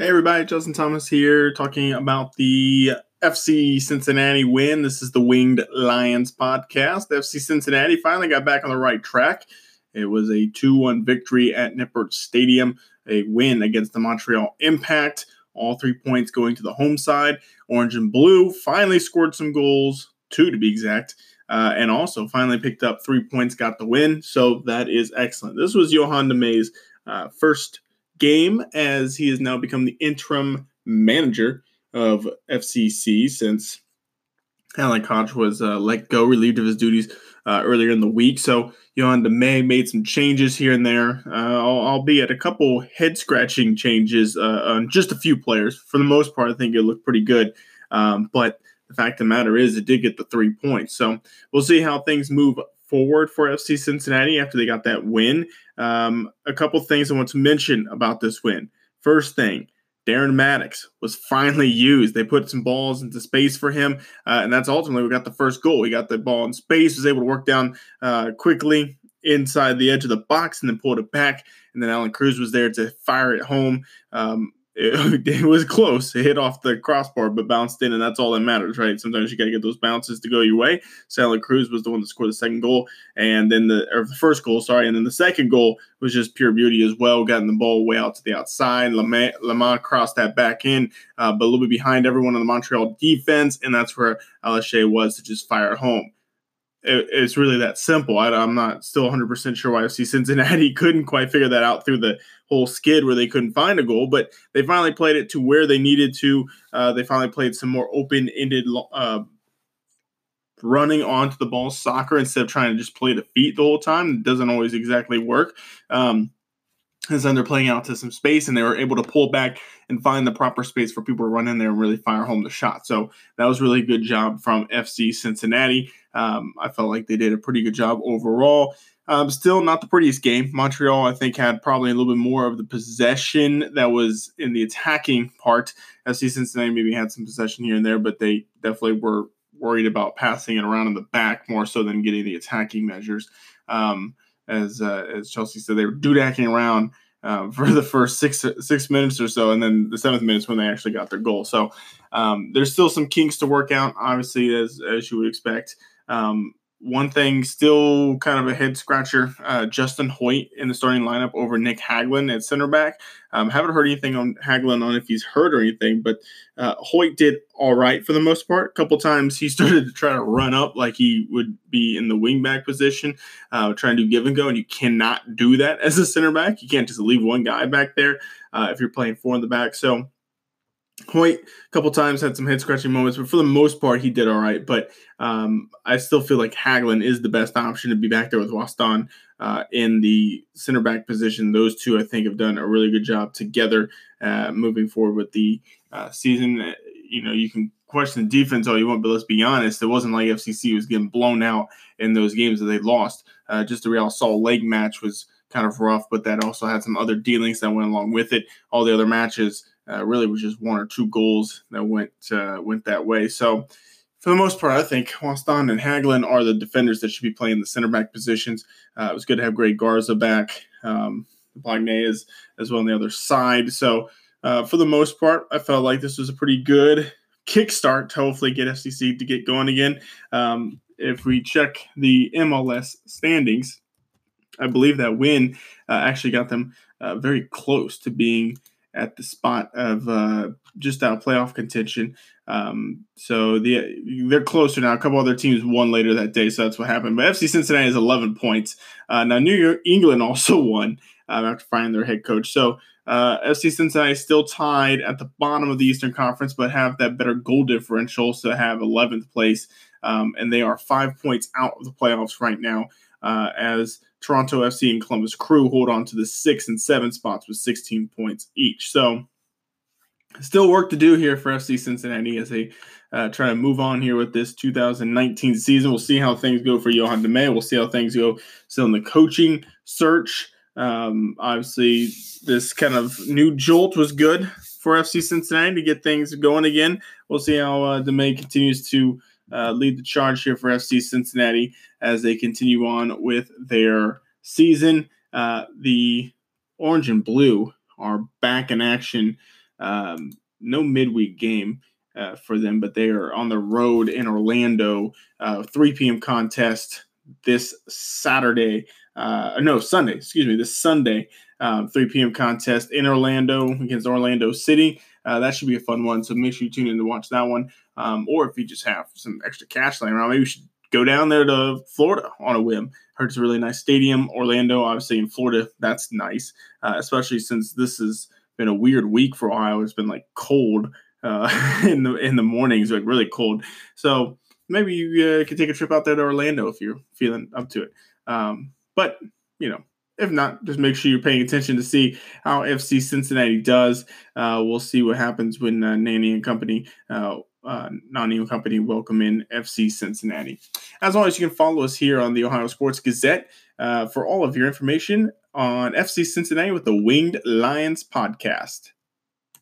Hey everybody, Justin Thomas here talking about the FC Cincinnati win. This is the Winged Lions podcast. FC Cincinnati finally got back on the right track. It was a 2 1 victory at Nippert Stadium, a win against the Montreal Impact. All three points going to the home side. Orange and Blue finally scored some goals, two to be exact, uh, and also finally picked up three points, got the win. So that is excellent. This was Yoann Damet's uh, first game as he has now become the interim manager of FCC since Alan Koch was uh, let go, relieved of his duties uh, earlier in the week. So Johan May made some changes here and there, uh, albeit a couple head scratching changes uh, on just a few players. For the most part, I think it looked pretty good. Um, but the fact of the matter is, it did get the three points. So we'll see how things move forward for FC Cincinnati after they got that win. Um, a couple things I want to mention about this win. First thing, Darren Mattocks was finally used. They put some balls into space for him, uh, and that's ultimately we got the first goal. He got the ball in space, was able to work down uh, quickly inside the edge of the box, and then pulled it back. And then Allan Cruz was there to fire it home. Um, it, it, was close. It hit off the crossbar, but bounced in, and that's all that matters, right? Sometimes you got to get those bounces to go your way. Sally Cruz was the one that scored the second goal, and then the or the first goal, sorry, and then the second goal was just pure beauty as well, getting the ball way out to the outside. Lamont, crossed that back in, uh, but a little bit behind everyone on the Montreal defense, and that's where Alache was to just fire home it's really that simple. I, am not still 100% sure why FC Cincinnati couldn't quite figure that out through the whole skid where they couldn't find a goal, but they finally played it to where they needed to. Uh, they finally played some more open ended uh, running onto the ball soccer instead of trying to just play the feet the whole time. It doesn't always exactly work. Um, and then they're playing out to some space and they were able to pull back and find the proper space for people to run in there and really fire home the shot. So that was really good job from FC Cincinnati. Um, I felt like they did a pretty good job overall. Um, still not the prettiest game. Montreal, I think, had probably a little bit more of the possession that was in the attacking part. FC Cincinnati maybe had some possession here and there, but they definitely were worried about passing it around in the back more so than getting the attacking measures. Um, as uh, as Chelsea said, they were dudacking around uh, for the first six six minutes or so, and then the seventh minutes when they actually got their goal. So um, there's still some kinks to work out, obviously, as as you would expect. Um, one thing still kind of a head scratcher uh, Justin Hoyte in the starting lineup over Nick Hagglund at center back. Um, haven't heard anything on Hagglund on if he's hurt or anything, but uh, Hoyte did all right for the most part. A couple times he started to try to run up like he would be in the wingback position, uh, trying to give and go, and you cannot do that as a center back. You can't just leave one guy back there uh, if you're playing four in the back. So Hoyte a couple times had some head scratching moments, but for the most part, he did all right. But um, I still feel like Hagglund is the best option to be back there with Waston uh, in the center back position. Those two, I think, have done a really good job together uh, moving forward with the uh, season. Uh, you know, you can question the defense all you want, but let's be honest, it wasn't like FCC was getting blown out in those games that they lost. Uh, just the Real Salt Lake match was kind of rough, but that also had some other dealings that went along with it. All the other matches uh, really was just one or two goals that went uh, went that way. So for the most part, I think Waston and Hagglund are the defenders that should be playing the center back positions. Uh, it was good to have Greg Garza back, um, as well on the other side. So uh, for the most part, I felt like this was a pretty good kickstart to hopefully get FCC to get going again. Um, if we check the MLS standings, I believe that win uh, actually got them uh, very close to being at the spot of uh, just out of playoff contention. Um, so the they're closer now. A couple other teams won later that day, so that's what happened. But FC Cincinnati is 11 points. Uh, now New York England also won um, after finding their head coach. So uh, FC Cincinnati is still tied at the bottom of the Eastern Conference, but have that better goal differential, so have 11th place, um, and they are five points out of the playoffs right now. Uh, as Toronto FC and Columbus Crew hold on to the six and seven spots with 16 points each. So, still work to do here for FC Cincinnati as they uh, try to move on here with this 2019 season. We'll see how things go for Yoann Damet. We'll see how things go still in the coaching search. Um, obviously, this kind of new jolt was good for FC Cincinnati to get things going again. We'll see how uh, Damet continues to uh, lead the charge here for FC Cincinnati as they continue on with their season. Uh, the orange and blue are back in action Um, no midweek game uh, for them, but they are on the road in Orlando. Uh, 3 p.m. contest this Saturday. Uh, no, Sunday, excuse me, this Sunday, um, 3 p.m. contest in Orlando against Orlando City. Uh, that should be a fun one. So make sure you tune in to watch that one. Um, or if you just have some extra cash laying around, maybe you should go down there to Florida on a whim. Heard it's a really nice stadium. Orlando, obviously in Florida, that's nice, uh, especially since this has been a weird week for Ohio. It's been like cold uh, in the in the mornings, like really cold. So maybe you uh, could take a trip out there to Orlando if you're feeling up to it. Um, but you know, if not, just make sure you're paying attention to see how FC Cincinnati does. Uh, we'll see what happens when uh, Nanny and company, uh, uh, Nani and company welcome in FC Cincinnati. As always, you can follow us here on the Ohio Sports Gazette uh, for all of your information on FC Cincinnati with the Winged Lions podcast.